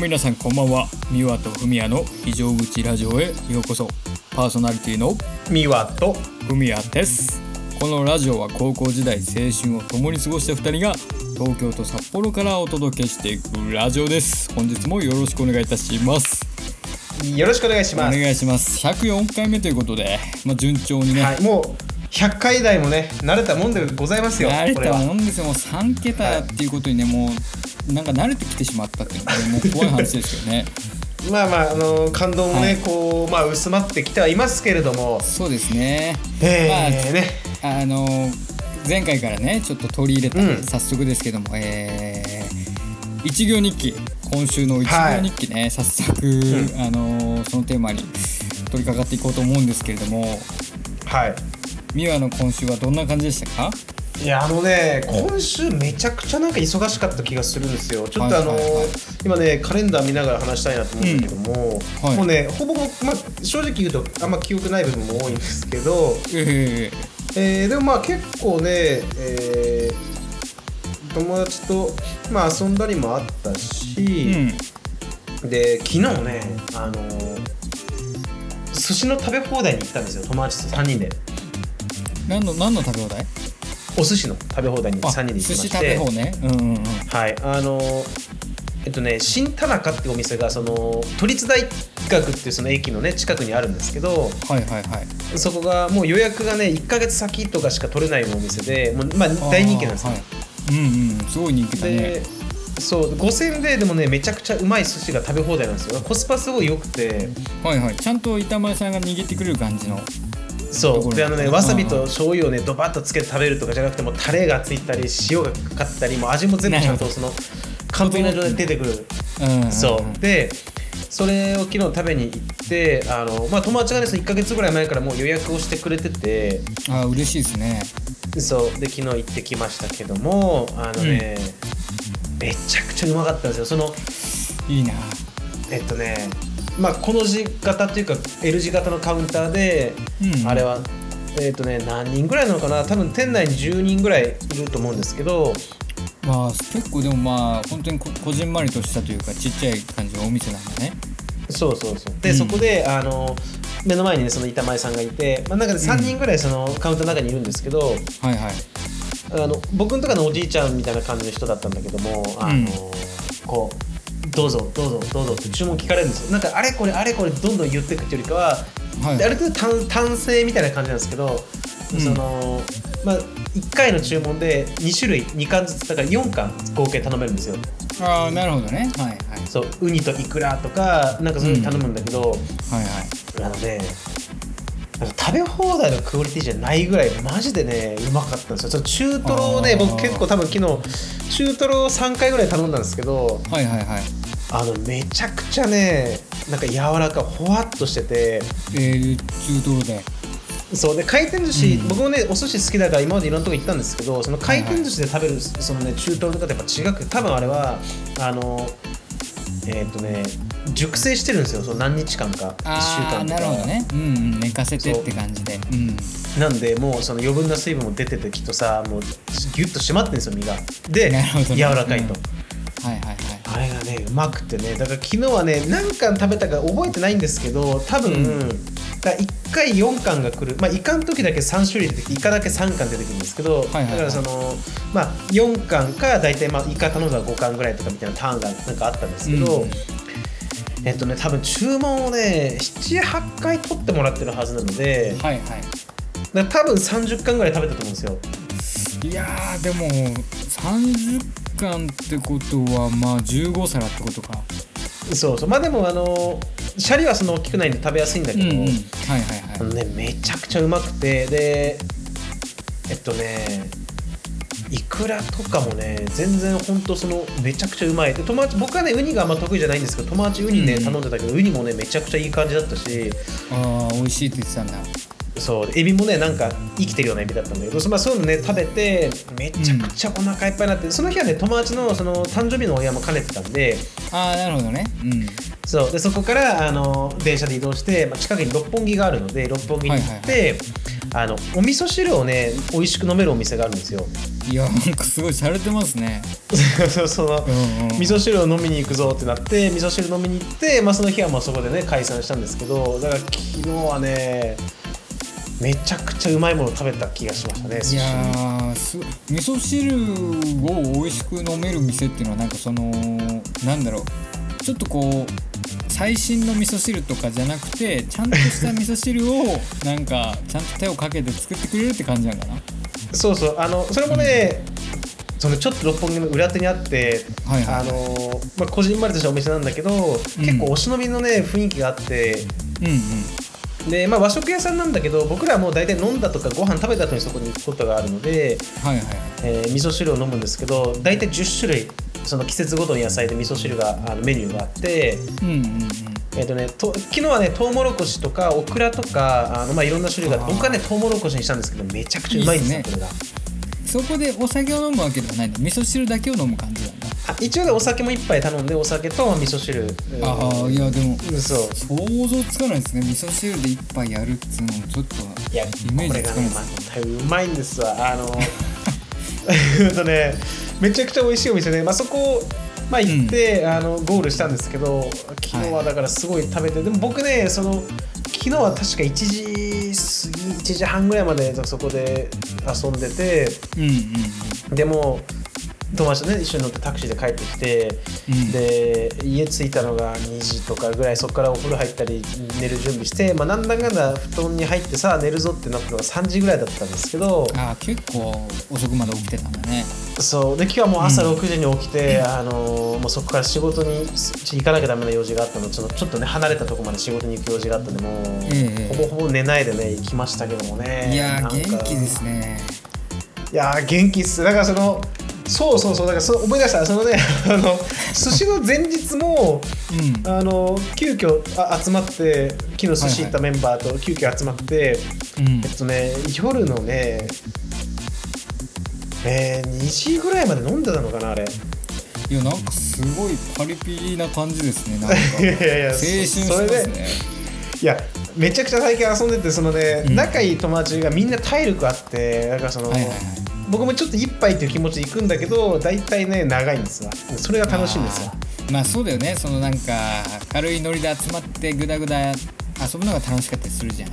皆さんこんばんは。三輪とふみやの非常口ラジオへ。ようこそ。パーソナリティのミワとふみやです。このラジオは高校時代青春を共に過ごした2人が東京と札幌からお届けしていくラジオです。本日もよろしくお願いいたします。よろしくお願いしおます。願いします。104回目ということで、まあ、順調にね、はい、もう100回台もね慣れたもんでございますよ慣れたもんですよ。もう3桁っていうことにね、もうなんか慣れてきてしまったっていうのがねもう怖い話ですよね。まあまああの感動もね、はい。こうまあ薄まってきてはいますけれども。そうですね。えー、ね。あの前回からねちょっと取り入れた、うん。早速ですけども、えー一行日記。今週の一行日記ね、早速、あのそのテーマに取り掛かっていこうと思うんですけれども。はい。美和の今週はどんな感じでしたか？いやあのね今週めちゃくちゃなんか忙しかった気がするんですよ。ちょっとあの、はいはいはい。今ねカレンダー見ながら話したいなと思うんだけども、うんはい。もうねほぼ、まあ、正直言うとあんま記憶ない部分も多いんですけど、ええ。ーでもまあ結構ね、えー友達と、まあ、遊んだりもあったえし、うん。で昨日ねあのー寿司の食べ放題に行ったんですよ友達と3人で。何の何の食べ放題？お寿司の食べ放題にあ3人で行きま寿司食べして放ねうんうんうん。はいあのーえっとね新田中ってお店がその都立大学っていうその駅のね近くにあるんですけど。はいはいはい。そこがもう予約がね1ヶ月先とかしか取れないお店でもう、まあ、大人気なんですよ、はい。うんうんすごい人気だね。でそう5000円ででもねめちゃくちゃうまい寿司が食べ放題なんですよ。コスパすごい良くて。はいはい。ちゃんと板前さんが握ってくれる感じのそう。であのねうんわさびと醤油をねドバッとつけて食べるとかじゃなくてもうタレがついたり塩がかかったりもう味も全部ちゃんとその完璧な状態で出てくる。うん。うんそう。でそれを昨日食べに行ってあの、まあ、友達がねその1か月ぐらい前からもう予約をしてくれてて。あー嬉しいですね。そう。で昨日行ってきましたけどもあのね、めちゃくちゃうまかったんですよ。そのいいな。えっとねまあこの字型っていうか L 字型のカウンターで、うん。あれはえっとね何人ぐらいなのかな？多分店内に10人ぐらいいると思うんですけどまあ結構でもまあ本当にここじんまりとしたというかちっちゃい感じのお店なんだね。そうそうそう。で、うん。そこであの目の前にねその板前さんがいて、まあ、中で3人ぐらいそのカウンターの中にいるんですけど、はいはい。あの僕のとかのおじいちゃんみたいな感じの人だったんだけどもあの、うん。こうどうぞどうぞどうぞって注文聞かれるんですよ。なんかあれこれあれこれどんどん言っていくっていうよりかは、はい。である程度単単性みたいな感じなんですけど、うん。そのまあ1回の注文で2種類2貫ずつだから4貫合計頼めるんですよ。ああなるほどね。はいはい。そうウニとイクラとかなんかそういうの頼むんだけど、はいはい。あのねなんか食べ放題のクオリティじゃないぐらいマジでねうまかったんですよ。ちょっと中トロをね僕結構多分昨日中トロを3回ぐらい頼んだんですけどはいはいはい。あのめちゃくちゃねなんか柔らかほわっとしてて。えー、中トロで。そうで回転寿司、うん。僕もねお寿司好きだから今までいろんなとこ行ったんですけどその回転寿司で食べるそのね中トロとかとやっぱ違くて多分あれはあのえーっ、とね熟成してるんですよその何日間か。1週間とか。なるほどね。うんうん寝かせてって感じで。うんなんでもうその余分な水分も出ててきっとさもうギュッと締まってんですよ身が。で、ね。柔らかいと、はいはいはい。あれがねうまくてね。だから昨日はね何貫食べたか覚えてないんですけど多分、うん。だ1回4貫が来る。まあイカの時だけ3種類出てきてイカだけ3貫出てくるんですけど、はいはいはい。だからそのまあ4貫か大体まあイカ頼んだら5貫ぐらいとかみたいなターンがなんかあったんですけど、うん。えっとね多分注文をね78回取ってもらってるはずなので、はいはだ多分30貫ぐらい食べたと思うんですよ。いいやーでも30貫ってことはまあ15皿ってことか。そうそう。まあでもあのシャリはその大きくないんで食べやすいんだけど、うんうん。はいはいはあのねめちゃくちゃうまくてでえっとねイクラとかもね全然ほんとそのめちゃくちゃうまい。で友達僕はねウニがあんま得意じゃないんですけど友達ウニね、うん頼んでたけどウニもねめちゃくちゃいい感じだったし。ああ美味しいって言ってたんだそうエビもねなんか生きてるようなエビだったんだけど、そまあ、そういうのね食べてめちゃくちゃお腹いっぱいになって、その日はね友達のその誕生日の親も兼ねてたんでああなるほどね。うん。そう。でそこからあの電車で移動して、まあ、近くに六本木があるので六本木に行って、あのお味噌汁をね美味しく飲めるお店があるんですよ。いやなんかすごい洒落てますね。そうその、うんうん。味噌汁を飲みに行くぞってなって味噌汁飲みに行って、まあ、その日はまあそこでね解散したんですけどだから昨日はねめちゃくちゃうまいもの食べた気がしましたねいやーす味噌汁を美味しく飲める店っていうのはなんかそのなんだろう。ちょっとこう最新の味噌汁とかじゃなくてちゃんとした味噌汁をなんかちゃんと手をかけて作ってくれるって感じなのかな。そうそう。あのそれもね、そのちょっと六本木の裏手にあって、はいはい。あのまあ、こじんまりとしたお店なんだけど、結構お忍びのね雰囲気があってうんうんで、まあ、和食屋さんなんだけど僕らはもう大体飲んだとかご飯食べた後にそこに行くことがあるので、はいはい。はいえー味噌汁を飲むんですけど大体10種類その季節ごとの野菜で味噌汁があのメニューがあって、うんうんうん。えーとね、と昨日はねトウモロコシとかオクラとかあの、まあ、いろんな種類があって僕はねトウモロコシにしたんですけどめちゃくちゃうまいんですよいいっすこれが。そこでお酒を飲むわけではないの味噌汁だけを飲む感じだ。あ一応ねお酒も一杯頼んでお酒と味噌汁。うんああいやでもそう想像つかないですね。味噌汁で一杯やるっつうのもちょっといやイメーこれがねジつかないまたうまいんですわ。あのうんとねめちゃくちゃ美味しいお店で、まあ、そこまあ行って、あのゴールしたんですけど昨日はだからすごい食べて、でも僕ねその昨日は確か1時過ぎ1時半ぐらいまでそこで遊んでてうんうん。でも友達とね一緒に乗ってタクシーで帰ってきて、うん。で家着いたのが2時とかぐらいそこからお風呂入ったり寝る準備して、まあ、なんだかんだ布団に入ってさ寝るぞってなったのが3時ぐらいだったんですけどああ結構遅くまで起きてたんだね。そう。で今日はもう朝うん。6時に起きて、あのーもうそこから仕事に行かなきゃダメな用事があったの。でちょっとちょっとね離れたところまで仕事に行く用事があったんでもう、ええ。ほぼほぼ寝ないでね行きましたけどもね。いや元気ですね。いやー元気っす。だからそのそうそうそうだからそ思い出した。そのね あの寿司の前日もうん。あの急遽あ集まって昨日寿司行ったメンバーと急遽集まって、うん。えっとね夜のねえー、2時ぐらいまで飲んでたのかなあれ。いやなんかすごいパリピリな感じですねなんか。いやいやいや青春しますね。いやめちゃくちゃ最近遊んでてそのね、うん。仲いい友達がみんな体力あってだからその、はいはいはい僕もちょっと一杯っていう気持ちで行くんだけど大体ね長いんですわそれが楽しいんですよ。まあそうだよね。そのなんか軽いノリで集まってグダグダ遊ぶのが楽しかったりするじゃん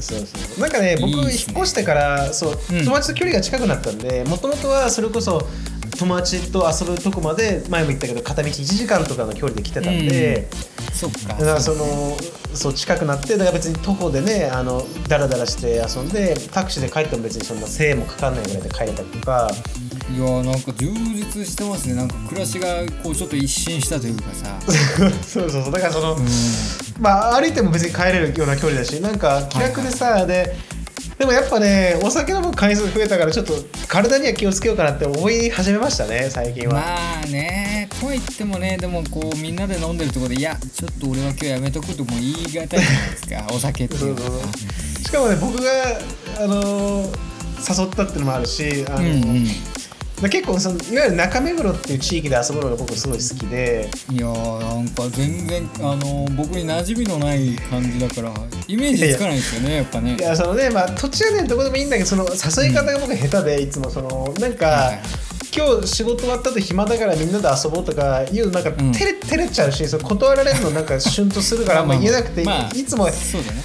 そうそうなんかね僕引っ越してからそう、うん。友達と距離が近くなったんでもともとはそれこそ友達と遊ぶとこまで前も言ったけど片道1時間とかの距離で来てたんで、そっか。だからそのそう近くなってだから別に徒歩でねあのダラダラして遊んでタクシーで帰っても別にそんな1000円もかかんないぐらいで帰れたりとか。いやーなんか充実してますね。なんか暮らしがこうちょっと一新したというかさ。そうそうそう。だからその、うん。まあ歩いても別に帰れるような距離だしなんか気楽でさ、ででもやっぱねお酒飲む回数増えたからちょっと体には気をつけようかなって思い始めましたね最近は。まあねとは言ってもねでもこうみんなで飲んでるところでいやちょっと俺は今日やめとくとも言い難いじゃないですか お酒っていうのは。しかもね僕が、あのー誘ったっていうのもあるし、あのうんうん。だ結構そのいわゆる中目黒っていう地域で遊ぶのが僕すごい好きで。いやーなんか全然あの僕に馴染みのない感じだからイメージつかないですよねやっぱね。いやそのねまあ土地はねどこでもいいんだけどその誘い方が僕下手で、いつもそのなんか、はい今日仕事終わった後暇だからみんなで遊ぼうとか言うのなんかん。照れ,、照れちゃうしそれ断られるのなんかシュンとするから あんま言えなくて、まあいつもそうだね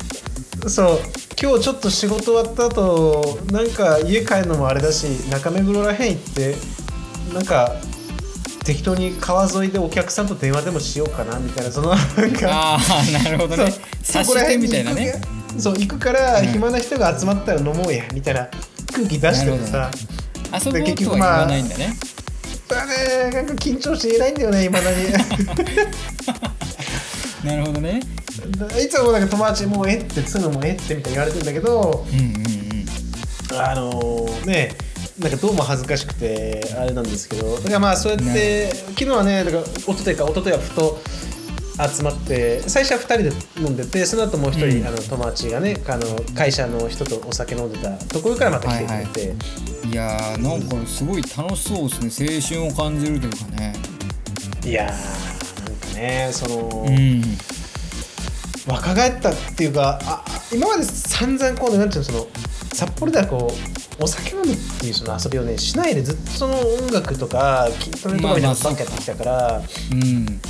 そう今日ちょっと仕事終わった後なんか家帰るのもあれだし中目黒らへん行ってなんか適当に川沿いでお客さんと電話でもしようかなみたいなそのなんかああなるほどね。そう察してみたいなね。そう行くから、うん。暇な人が集まったら飲もうやみたいな空気出しててさ。遊ぼうとは言わないんだね。それはねなんか緊張して言えないんだよねいまだに。なるほどねいつもなんか友達もうえってつうのもえってみたいに言われてんだけどうんうんうんあのねなんかどうも恥ずかしくてあれなんですけどだからまあそうやって昨日はねだから一昨日か一昨日はふと集まって最初は2人で飲んでてその後もう一人、うん。あの友達がねあの会社の人とお酒飲んでたところからまた来てくれて、いやーなんかすごい楽しそうですね。青春を感じるというかね。いやーなんかねその、うん若返ったっていうかあ今まで散々こうねなんていうのその札幌ではこうお酒飲むっていうその遊びをねしないでずっとその音楽とか筋トレとかみたいなのばっかやってきたから、うん。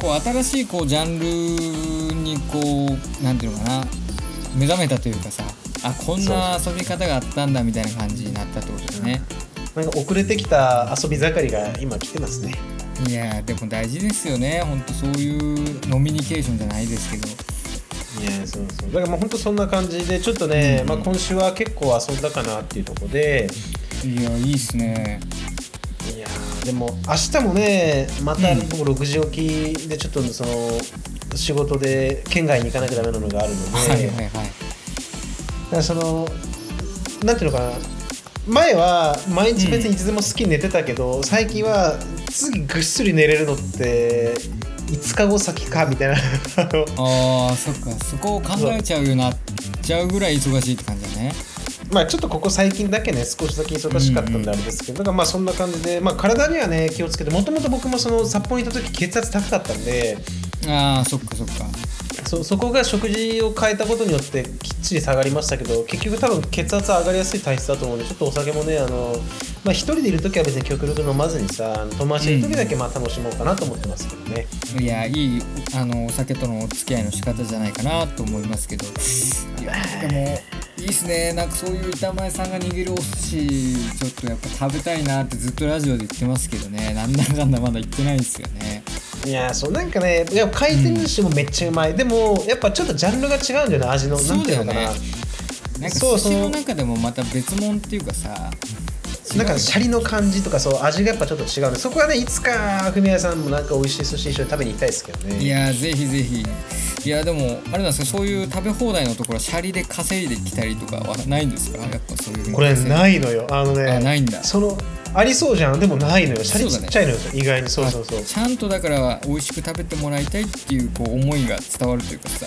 こう新しいこうジャンルにこうなんていうのかな目覚めたというかさあこんな遊び方があったんだみたいな感じになったってことですね。なんか遅れてきた遊び盛りが今来てますねいやーでも大事ですよね。ほんとそういうノミニケーションじゃないですけど。いやそうそう。だからもう本当そんな感じでちょっとね、うん。まあ、今週は結構遊んだかなっていうところで。いやいいっすね。いやーでも明日もねまたうん僕6時起きでちょっとその仕事で県外に行かなきゃダメなのがあるので、はいはいはい。だからそのなんていうのかな。前は毎日別にいつでも好きに寝てたけど、最近は次ぐっすり寝れるのって5日後先かみたいな。あそっか。そこを考えちゃうよなっちゃうぐらい忙しいって感じだね。まあちょっとここ最近だけね少しだけ忙しかったんであれですけど、だからまあそんな感じで、まあ、体にはね気をつけてもともと僕もその札幌にいた時血圧高かったんでああそっかそっか。そそこが食事を変えたことによってきっちり下がりましたけど結局多分血圧上がりやすい体質だと思うんでちょっとお酒もねあの、まあ、一人でいる時は別に極力飲まずにさ友達でいる時だけまあ楽しもうかなと思ってますけどね、いやいいあのお酒とのお付き合いの仕方じゃないかなと思いますけど。いやでもいいっすね。なんかそういう板前さんが握るお寿司ちょっとやっぱ食べたいなってずっとラジオで言ってますけどね。なんだかんだまだ言ってないんですよね。いやそうなんかねいや回転寿司もめっちゃうまい、でもやっぱちょっとジャンルが違うんだよね味の。なんていうのかな。なんかそうそう寿司の中でもまた別物っていうかさなんかシャリの感じとかそう味がやっぱちょっと違うそこはね。いつかフミヤさんもなんか美味しい寿司一緒に食べに行きたいですけどね。いやぜひぜひ。いやでもあれなんですかそういう食べ放題のところシャリで稼いできたりとかはないんですか？やっぱそういう。これないのよ。あのねあないんだ。そのありそうじゃん。でもないのよ。シャリちっちゃいのよ、意外に。そうそうそう。ちゃんとだから美味しく食べてもらいたいっていうこう思いが伝わるというかさ。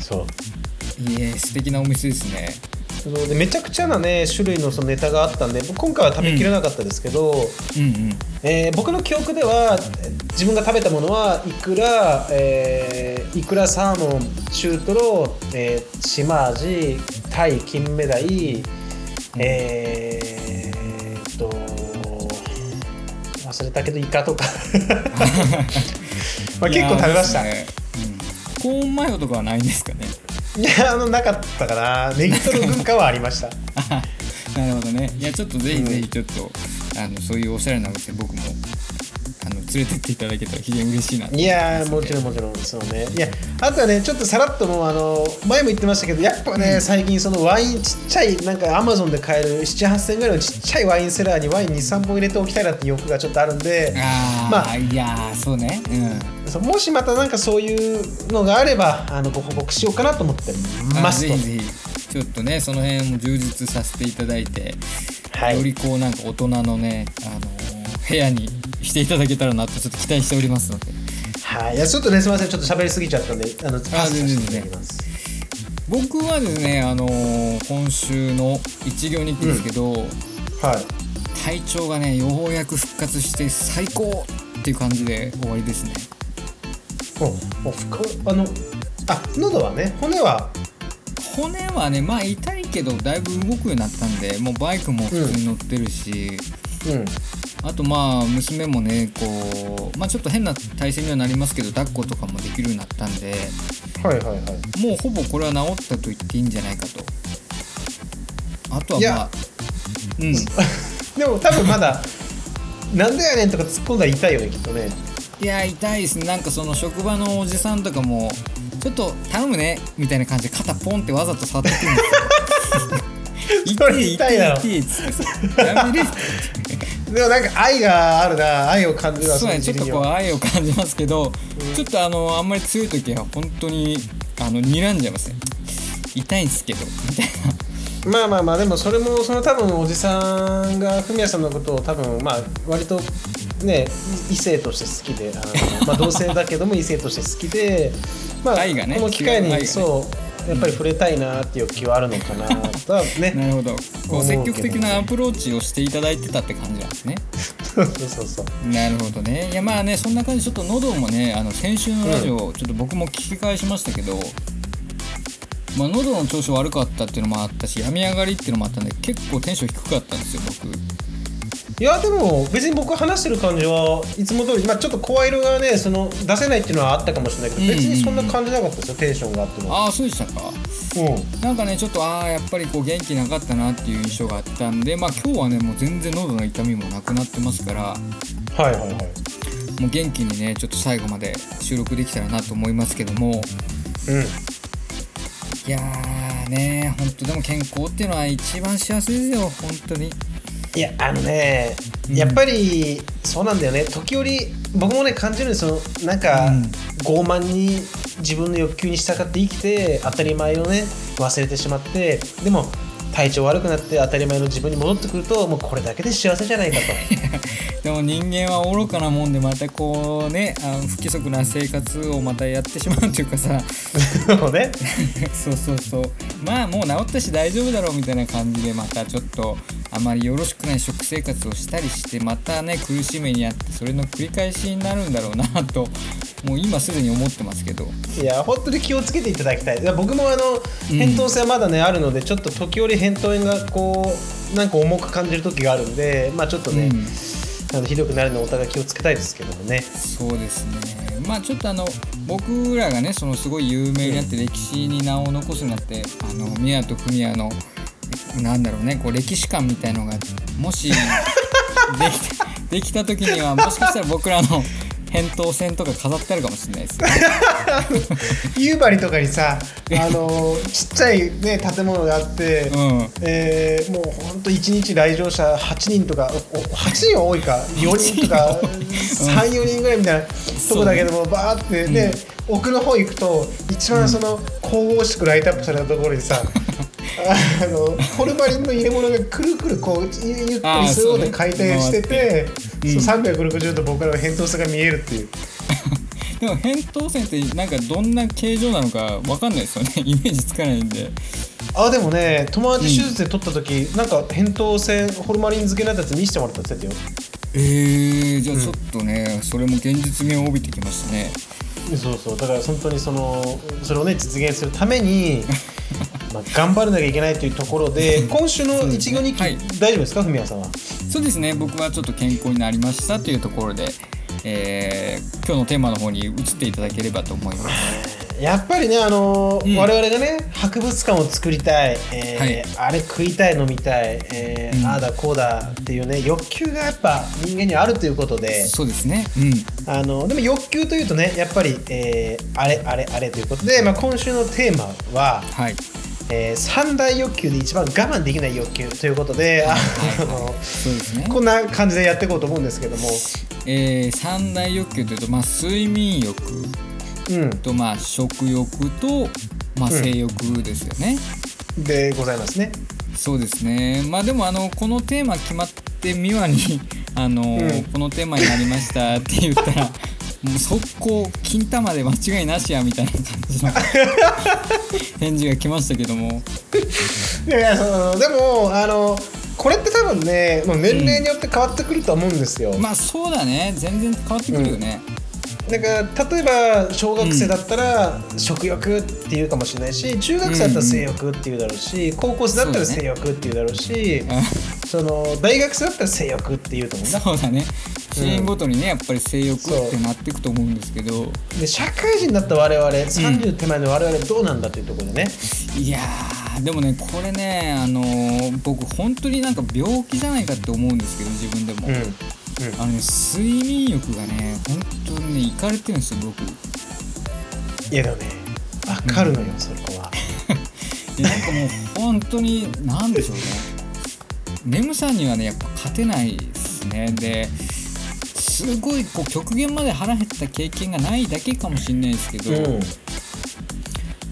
そう。いえ素敵なお店ですねそうでめちゃくちゃなね種類のそのネタがあったんで僕今回は食べきれなかったですけど、うん。うんえー僕の記憶ではえー自分が食べたものはいくら、えーいくらサーモン中トロ、えー、島味タイ金目鯛えーっと忘れたけどイカとか。まあ結構食べました。ね。ーンマヨとかはないんですかねいやあのなかったかな。ネギトロ文化はありました。なるほどね。いやちょっとぜひぜひちょっと、あのそういうおしゃれなお店僕も連れてっていただけたら非常に嬉しいなといやーもちろんもちろんそうね。いやあとはねちょっとさらっともうあの前も言ってましたけどやっぱね、最近そのワインちっちゃいなんかアマゾンで買える78000円ぐらいのちっちゃいワインセラーにワイン23本入れておきたいなって欲がちょっとあるんであー、まあいやーそうね。うん。もしまたなんかそういうのがあればあのご報告しようかなと思ってあますと。ぜひぜひちょっとねその辺も充実させていただいて、はい。よりこうなんか大人のね、あのー部屋にしていただけたらなとちょっと期待しておりますので。はい。いやちょっとねすみません。ちょっと喋りすぎちゃったんであのパスさせていただきます。僕はですね、あのー今週の一行日記ですけど、はい。体調がねようやく復活して最高っていう感じで終わりですね。おおふかあのあ喉はね骨は？骨はねまあ痛いけどだいぶ動くようになったんでもうバイクも普通に乗ってるし、うんあとまあ娘もねこうまあちょっと変な体勢にはなりますけど抱っことかもできるようになったんではいはいはい。もうほぼこれは治ったと言っていいんじゃないかと。あとはいまやあうん。でも多分まだなんでやねんとか突っ込んだら痛いよねきっとね。いや痛いですね。なんかその職場のおじさんとかもちょっと頼むねみたいな感じで肩ポンってわざと触ってくるんですよ。痛い痛 い痛いでもなんか愛があるな。愛を感じるわそうねちょっとこうう愛を感じますけど、ちょっとあのあんまり強い時は本当にあの睨んじゃいますね。痛いんですけどみたいな。まあまあまあでもそれもその多分おじさんがフミヤさんのことを多分まあ割とね異性として好きであの、まあ、同性だけども異性として好きでまあ愛がねこの機会に、ね。そうやっぱり触れたいなっていう気はあるのかなとはね。なるほど。こ思う積極的なアプローチをしていただいてたって感じなんですねそう。そうそうなるほどね。いやまあねそんな感じちょっと喉もねあの先週のラジオ、ちょっと僕も聞き返しましたけどまあ、喉の調子悪かったっていうのもあったし病み上がりっていうのもあったんで結構テンション低かったんですよ僕いやでも別に僕話してる感じはいつも通りまあちょっと声色がねその出せないっていうのはあったかもしれないけど、別にそんな感じなかったですよテンションが。あってもああそうでしたか？うん。なんかねちょっとああやっぱりこう元気なかったなっていう印象があったんでまあ今日はねもう全然喉の痛みもなくなってますからはいはいはい。もう元気にねちょっと最後まで収録できたらなと思いますけども。うん。いやーね本当でも健康っていうのは一番幸せですよ本当にいやあのね、うん。やっぱりそうなんだよね。時折僕もね感じるんですよ。なんか、うん。傲慢に自分の欲求に従って生きて当たり前をね忘れてしまってでも体調悪くなって当たり前の自分に戻ってくるともうこれだけで幸せじゃないかと。でも人間は愚かなもんでまたこうねあの不規則な生活をまたやってしまうというかさ。そうね。そうそうそう。まあもう治ったし大丈夫だろうみたいな感じでまたちょっとあまりよろしくない食生活をしたりしてまたね苦しめにあってそれの繰り返しになるんだろうなともう今すでに思ってますけど。いや本当に気をつけていただきたい。僕もあのうん。扁桃腺はまだね、あるのでちょっと時折扁桃炎がこうなんか重く感じる時があるんでまあちょっとね、うん。あのひどくなるのをお互い気をつけたいですけどもね。そうですね。まあちょっとあの僕らがねそのすごい有名になって歴史に名を残すようになってあの宮と文也のなんだろうねこう歴史観みたいのがもし できたできた時にはもしかしたら僕らの扁桃腺とか飾ってあるかもしれないです。ね 夕張とかにさあのちっちゃい、ね、建物があって、うん。えーもうほんと1日来場者8人とかおお8人は多いか4人とか34人ぐらいみたいなとこだけどもバーってね、奥の方行くと一番その神々しくライトアップされたところにさ あのホルマリンの入れ物がくるくるこうゆゆっくりスローで回転しててそうね。そう360度僕らの扁桃腺が見えるっていう。でも扁桃腺ってなんかどんな形状なのかわかんないですよね。イメージつかないんで。あでもね友達手術で取った時、なんか扁桃腺ホルマリン漬けになったやつ見せてもらったって言ってたよえー、じゃあちょっとね、それも現実味を帯びてきましたね。そうそう。だから本当にそのそれをね実現するために まあ頑張らなきゃいけないというところで今週の一行日記、はい。大丈夫ですか文也さんは？そうですね。僕はちょっと健康になりましたというところで、えー今日のテーマの方に移っていただければと思います。やっぱりねあのーうん。我々がね博物館を作りたい、えーはあれ食いたい飲みたい、えーうん。ああだこうだっていうね欲求がやっぱ人間にはあるということでそうですね。うん。あのでも欲求というとねやっぱり、えーあれあれあれということで、まあ、今週のテーマは、はいえー三大欲求で一番我慢できない欲求ということで、あのそうですね。こんな感じでやっていこうと思うんですけども、えー三大欲求というと、まあ、睡眠欲うん、と、まあ、食欲と、まあ、うん。性欲ですよね、でございますね。そうですね。まあでもあのこのテーマ決まって美和にあの、うん。このテーマになりましたって言ったらもう速攻金玉で間違いなしやみたいな感じの 返事が来ましたけども。いやでもあのこれって多分ね年齢によって変わってくると思うんですよ。まあそうだね。全然変わってくるよね、だから例えば小学生だったら食欲っていうかもしれないし中学生だったら性欲っていうだろうし高校生だったら性欲っていうだろうしその大学生だったら性欲っていうと思うんだ。そうだね。シーンごとにねやっぱり性欲ってなっていくと思うんですけど。で社会人だった我々30手前の我々どうなんだっていうところでね、いやーでもねこれねあのー僕本当になんか病気じゃないかって思うんですけど自分でも、うんうんあのね睡眠欲がね本当にねいかれてるんですよ僕。いやでもね分かるのよ、そこは。でなんかもう本当に何でしょうね。眠さにはねやっぱ勝てないですね。ですごいこう極限まで腹減った経験がないだけかもしれないですけど、うん。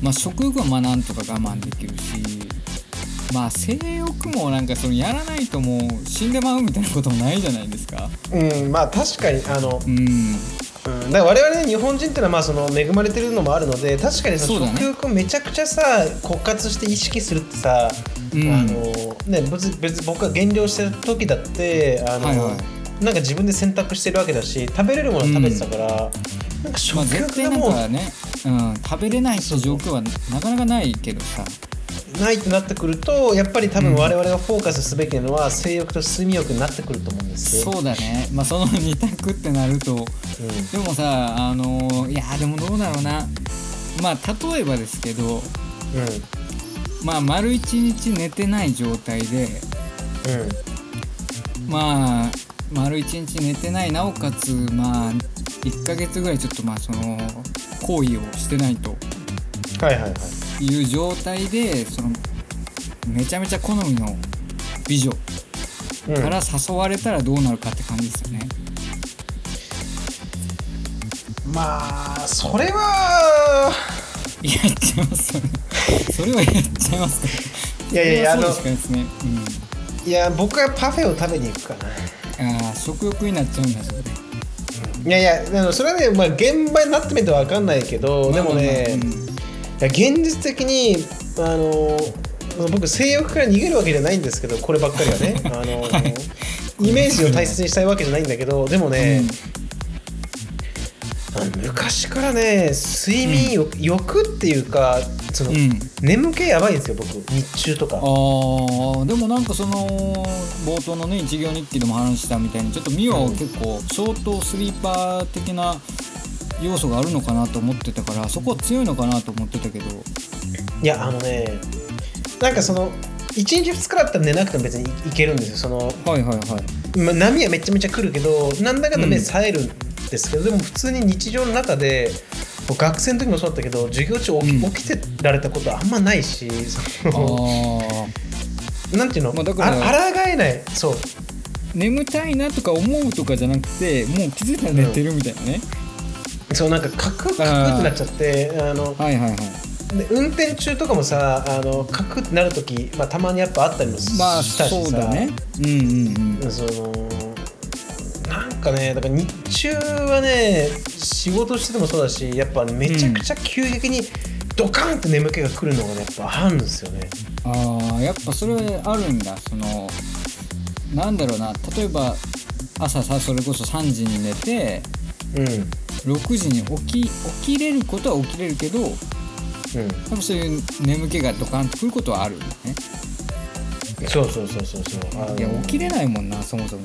まあ食欲はまあなんとか我慢できるしまあ性欲もなんかそのやらないともう死んでまうみたいなこともないじゃないですか。うん、まあ確かにあの、うん。うん、だから我々ね日本人ってのはまあその恵まれてるのもあるので確かにその食欲をめちゃくちゃさ枯渇して意識するってさ、うん。あのね別に別に僕が減量してる時だってあの、はいはなんか自分で選択してるわけだし食べれるものは食べてたから、なんか食欲がもう、かねうん、食べれない状況はなかなかないけどさないとなってくるとやっぱり多分我々がフォーカスすべきなのは性欲と睡眠欲になってくると思うんですよ。そうだね。まあその二択ってなると。うん。でもさあのいやでもどうだろうな。まあ例えばですけどまあ丸一日寝てない状態でうん。うんまあ丸一日寝てないなおかつまあ1ヶ月ぐらいちょっとまあその行為をしてないと。はいはいはい。いう状態でそのめちゃめちゃ好みの美女うんから誘われたらどうなるかって感じですよね。まあそれはやっちゃいますよね。それはやっちゃいますか。いやいやいやあのそれはそうですかですね。いや僕はパフェを食べに行くかな。うん。ああ食欲になっちゃうんだそれで。いやいやそれはね、まあ、現場になってみて分かんないけど、でもね、まあまあまあいや現実的にあの僕性欲から逃げるわけじゃないんですけどこればっかりはね。あの、はい。イメージを大切にしたいわけじゃないんだけどでもうん。ね、あの昔からね睡眠欲,、欲っていうかその、うん。眠気やばいんですよ僕。日中とか。あーでもなんかその冒頭のね一行日記でも話したみたいにちょっとミオは結構ショートスリーパー的な要素があるのかなと思ってたからそこは強いのかなと思ってたけど。いやあのねなんかその1日2日だったら寝なくても別にいいけるんですよ。そのはいはいはい。まあ、波はめちゃめちゃ来るけどなんだかんだ目うん。冴えるんですけど、でも普通に日常の中で学生の時もそうだったけど授業中起き,、うん。起きてられたことはあんまないしなんていうの、まあだからあ抗えない。そう。眠たいなとか思うとかじゃなくてもう気づいたら寝てるみたいなね、そうなんかカクカクってなっちゃってあのはいはいはい。で運転中とかもさあのカクってなる時、まあ、たまにやっぱあったりもしまあしたしさ、そうだね。うんうんうん。そのなんかねだから日中はね仕事しててもそうだしやっぱめちゃくちゃ急激にドカンって眠気が来るのがねやっぱあるんですよね。ああやっぱそれはあるんだ。そのなんだろうな。例えば朝さそれこそ3時に寝てうん6時に起き起きれることは起きれるけどうん。多分そういう眠気がドカンとくることはあるんだねそうそうそうそうそう。いや起きれないもんなそもそも。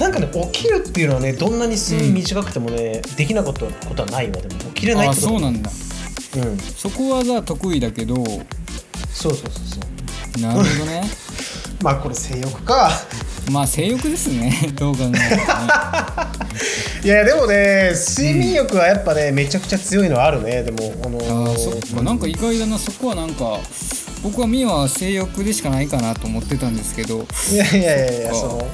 なんかね起きるっていうのはねどんなに睡眠短くてもね、できなかったことはないわ。でも起きれないああってこと。そうなんだ。うん。そこはじゃあ得意だけど。そうそうそうそう。なるほどね。まあこれ性欲かまあ性欲ですね。どう考えても。ねいやでもね睡眠欲はやっぱね、めちゃくちゃ強いのはあるね。でもあのーああそっか。なんか意外だなそこはなんか僕はミワは性欲でしかないかなと思ってたんですけど。いやいやいやいやその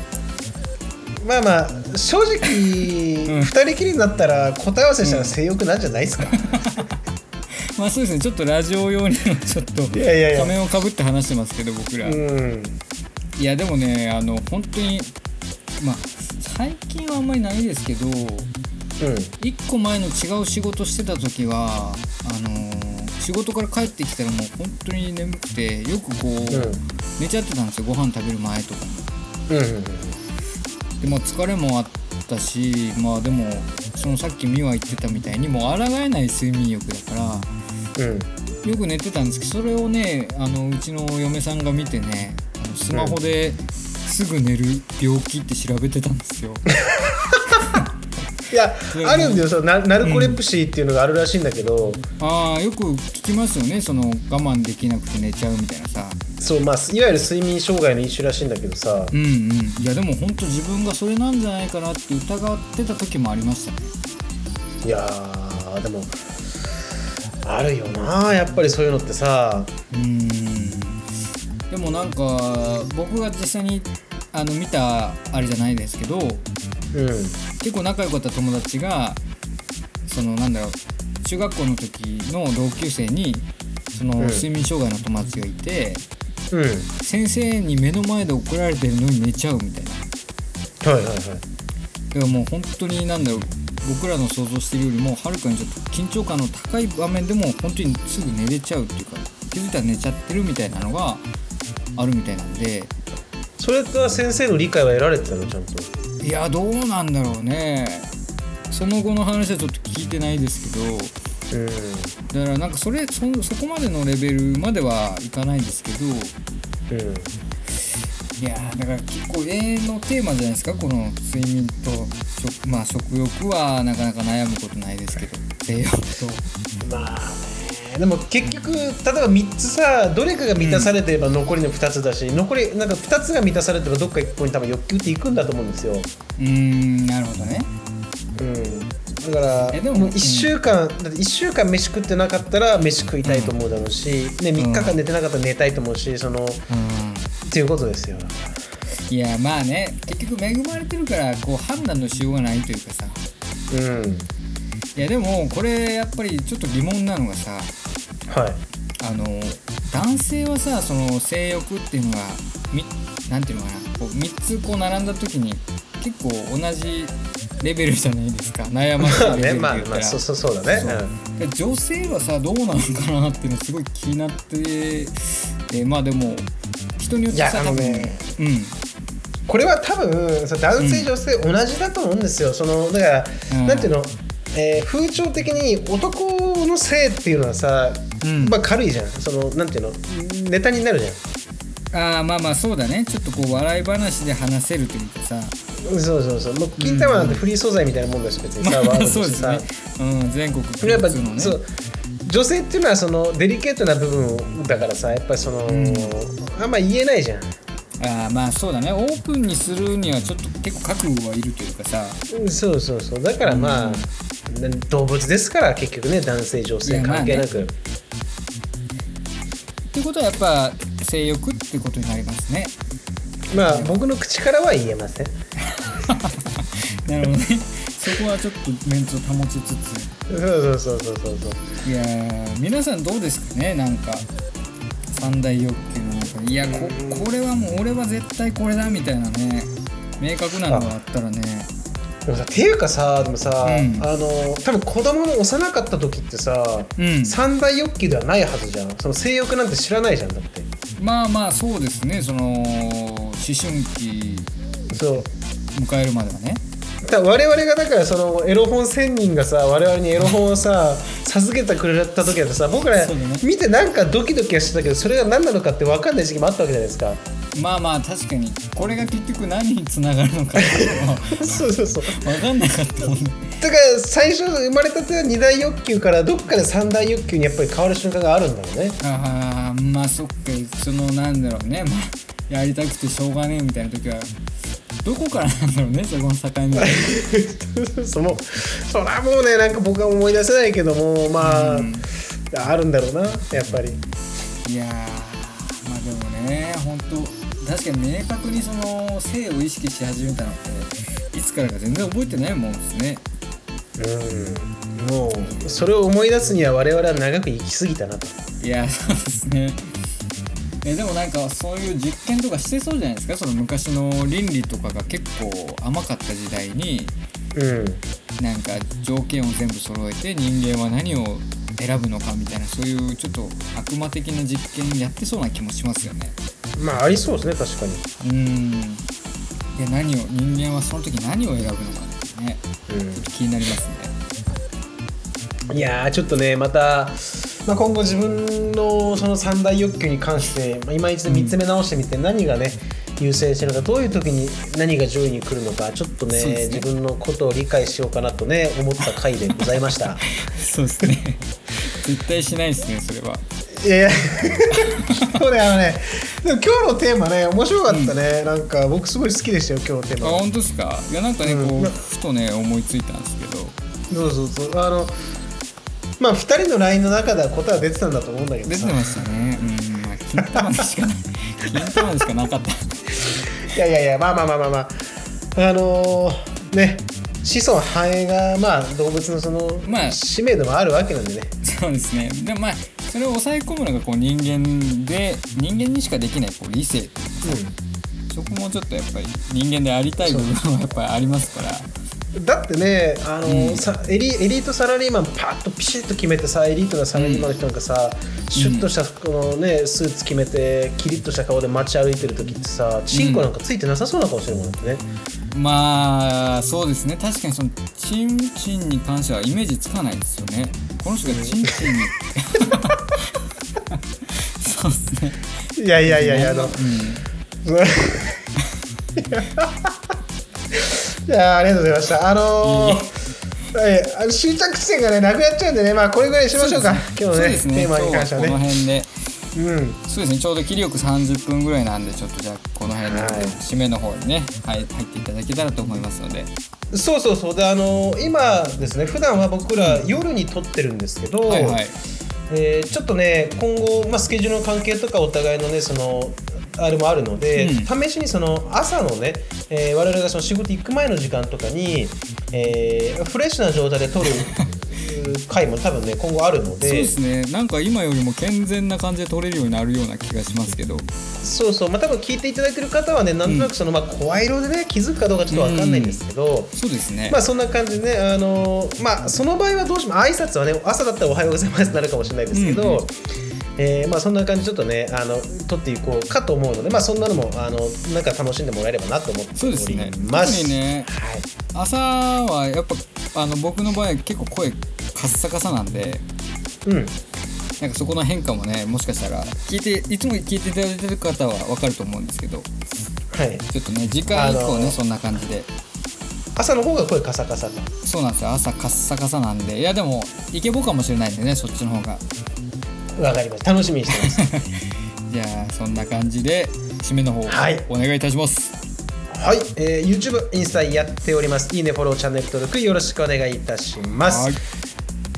まあまあ正直、うん。二人きりになったら答え合わせしたら性欲なんじゃないですか、まあそうですね。ちょっとラジオ用にもちょっと仮面をかぶって話してますけど僕ら、うんいやでもねあの本当にまあ最近はあんまりないですけどうん。一個前の違う仕事してた時はあのー仕事から帰ってきたらもう本当に眠くてよくこう、うん。寝ちゃってたんですよご飯食べる前とかも。うんうんでまあ疲れもあったしまあでもそのさっき美和言ってたみたいにもう抗えない睡眠欲だからうん。よく寝てたんですけどそれをねあのうちの嫁さんが見てねあのスマホですぐ寝る病気って調べてたんですよ。いやあるんだよ。そのナナルコレプシーっていうのがあるらしいんだけど、ああよく聞きますよね。その我慢できなくて寝ちゃうみたいなさ。そうまあいわゆる睡眠障害の一種らしいんだけどさ。うんうん。いやでも本当自分がそれなんじゃないかなって疑ってた時もありましたね。いやーでもあるよなやっぱりそういうのってさ。うーんでもなんか僕が実際にあの見たあれじゃないですけどうん結構仲良かった友達がそのなんだろう中学校の時の同級生にそのうん睡眠障害の友達がいて、うん先生に目の前で怒られてるのに寝ちゃうみたいな。はいはいはい。だからもう本当になんだろう僕らの想像してるよりもはるかにちょっと緊張感の高い場面でも本当にすぐ寝れちゃうっていうか気づいたら寝ちゃってるみたいなのがあるみたいなんで。それとは先生の理解は得られてたの？ちゃんと。いやどうなんだろうね。その後の話はちょっと聞いてないですけど。うんだからなんかそれそそこまでのレベルまではいかないんですけど。うん。いやーだから結構永遠のテーマじゃないですか？この睡眠と食まあ食欲はなかなか悩むことないですけど。性欲とまあねでも結局例えば3つさどれかが満たされてれば残りの2つだし、残りなんか2つが満たされてればどっか1個に多分欲求っていくんだと思うんですよ、うーんなるほどね。うん、だからえでももう1週間、だって1週間飯食ってなかったら飯食いたいと思うだろうし、ね、3日間寝てなかったら寝たいと思うしそのうん。っていうことですよ。いやまあね結局恵まれてるからこう判断のしようがないというかさ。うん。いやでもこれやっぱりちょっと疑問なのがさはい。あの男性はさその性欲っていうのがみなんていうのかなこう3つこう並んだ時に結構同じレベルじゃないですか。悩ましいレベルねで言まあったら、まあそうそうそうだね。そう。で女性はさどうなのかなっていうのすごい気になってえまあでも人によってさ多分ねうん。これは多分男性、女性同じだと思うんですよ。そのだから、うん。なんていうの、えー風潮的に男の性っていうのはさ、うん。まあ軽いじゃん。そのなんていうの？ネタになるじゃん。あーまあまあそうだね。ちょっとこう笑い話で話せるというかさ。そうそうそう。もう金玉なんてフリー素材みたいなもんだし別に。さ、ワードとしてそうですね、うん、全国共やっぱ通のね。そう。女性っていうのはそのデリケートな部分だからさやっぱりその、ん。あんま言えないじゃん。あーまあそうだね。オープンにするにはちょっと結構覚悟はいるというかさ。うんそうそうそう。だからまあ、ね動物ですから結局ね男性女性関係なく、っていうことはやっぱ性欲ってことになりますね。まあ僕の口からは言えません。なるほどね。そこはちょっとメンツを保ちつつ。そうそうそうそうそう。いやー皆さんどうですかね？なんか三大欲求の中で。いやここれはもう俺は絶対これだみたいなね。明確なのがあったらねでもさっていうかさでもさ、うん。あの多分子供の幼かった時ってさ、うん。三大欲求ではないはずじゃん。その性欲なんて知らないじゃんだって。まあまあそうですね。その思春期そう。迎えるまではね。だから我々がだからそのエロ本1000人がさ我々にエロ本をさ授けてくれた時だとさ僕らそうだね。見てなんかドキドキはしてたけどそれが何なのかって分かんない時期もあったわけじゃないですかまあまあ確かにこれが結局何につながるのかっていうのは そうそうそう。分かんなかったもんね。だから最初生まれたては二大欲求からどっかで三大欲求にやっぱり変わる瞬間があるんだろうね。ああまあそっかそのなんだろうね。まあやりたくてしょうがねえみたいな時はどこからなんだろうねそこの境目は そのそらもうねなんか僕は思い出せないけどもまあ、うん。あるんだろうなやっぱり。いやーまあでもね本当確かに明確にその性を意識し始めたのっていつからか全然覚えてないもんですね。うんもうそれを思い出すには我々は長く生きすぎたなと。いやそうですね。えでもなんかそういう実験とかしてそうじゃないですか？その昔の倫理とかが結構甘かった時代に。うん。なんか条件を全部揃えて人間は何を選ぶのかみたいなそういうちょっと悪魔的な実験やってそうな気もしますよねまあありそうですね確かに。うーん。で何を人間はその時何を選ぶのかってね。う気になりますね。んいやーちょっとねまた、まあ、今後自分のその三大欲求に関して、まあ、今一度見つめ直してみて何がね優先してるのかどういう時に何が上位に来るのかちょっとねね。自分のことを理解しようかなとね思った回でございました。そうですね。絶対しないですねそれはいやいや。そうねあのねでも今日のテーマね面白かったね、なんか僕すごい好きでしたよ今日のテーあマ本当ですか？いやなんかねこう、うんなふとね思いついたんですけど。そうそうそう。あのまあ2人の LINE の中では答えは出てたんだと思うんだけどさ。出てましたね。うんまあ金玉でしか金玉でしかなかった。いやいやいやまあまあまあまあまあ。あのーね子孫繁栄がまあ動物のその、まあ使命でもあるわけなんでね。そうですね。でもまあそれを抑え込むのがこう人間で人間にしかできないこう理性。っていうかそこもちょっとやっぱり人間でありたい部分はやっぱりありますから。だってねあのーうん。さエリエリートサラリーマンパッとピシッと決めてさエリートなサラリーマンの人なんかさ、シュッとしたこの、ね、スーツ決めてキリッとした顔で街歩いてる時ってさチンコなんかついてなさそうな顔してるもんだってね、まあそうですね。確かにそのチンチンに関してはイメージつかないですよね。この人がチンチンに そうですね。いやいやいやいやあの、うん。いやありがとうございました。あのーはい、終着地点がねなくなっちゃうんでねまあこれぐらいにしましょうか。今日のねね。テーマに関しては今日はこのね辺で。うん。そうですね。ちょうど切りよく30分ぐらいなんでちょっとじゃあこの辺ではい。締めの方にね、はい、入っていただけたらと思いますので。そうそうそう。であのー今ですね普段は僕ら夜に撮ってるんですけど、はいはいえーちょっとね今後、まあ、スケジュールの関係とかお互いのねそのあれもあるので、うん。試しにその朝のね、えー我々がその仕事行く前の時間とかに、えーフレッシュな状態で撮る回も多分ね今後あるのそうでですね。なんか今よりも健全な感じで撮れるようになるような気がしますけど。そうそう。まあ多分聞いていただいてる方はねなんとなくその、まあ、声色でね気づくかどうかちょっと分かんないんですけど、そうですね、まあそんな感じでね、あのーまあその場合はどうしても挨拶はね、朝だったらおはようございますになるかもしれないですけど、うんうんえーまあそんな感じちょっとね、あの取っていこうかと思うので、まあそんなのもあのなんか楽しんでもらえればなと思っておそうですね。ります。特にねはい。朝はやっぱあの僕の場合は結構声カッサカサなんでうん。なんかそこの変化もねもしかしたら聞いていつも聞いていただいてる方は分かると思うんですけどはい。ちょっとね次回以降ね、あのーそんな感じで朝の方が声カサカサと。そうなんですよ朝カッサカサなんでいやでもイケボかもしれないんでねそっちの方がわかりました。楽しみにしてます。じゃあそんな感じで締めの方はいお願いいたしますはい、えー、YouTube、インスタやっております。いいね、フォロー、チャンネル登録よろしくお願いいたします。はい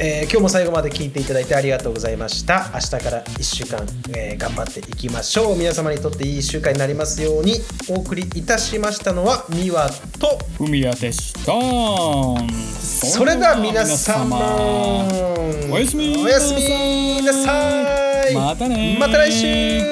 えー今日も最後まで聞いていただいてありがとうございました。明日から1週間、えー頑張っていきましょう。皆様にとっていい1週間になりますようにお送りいたしましたのはミワと海谷でした。それでは皆様おやすみ。おやすみなさい。またねまた来週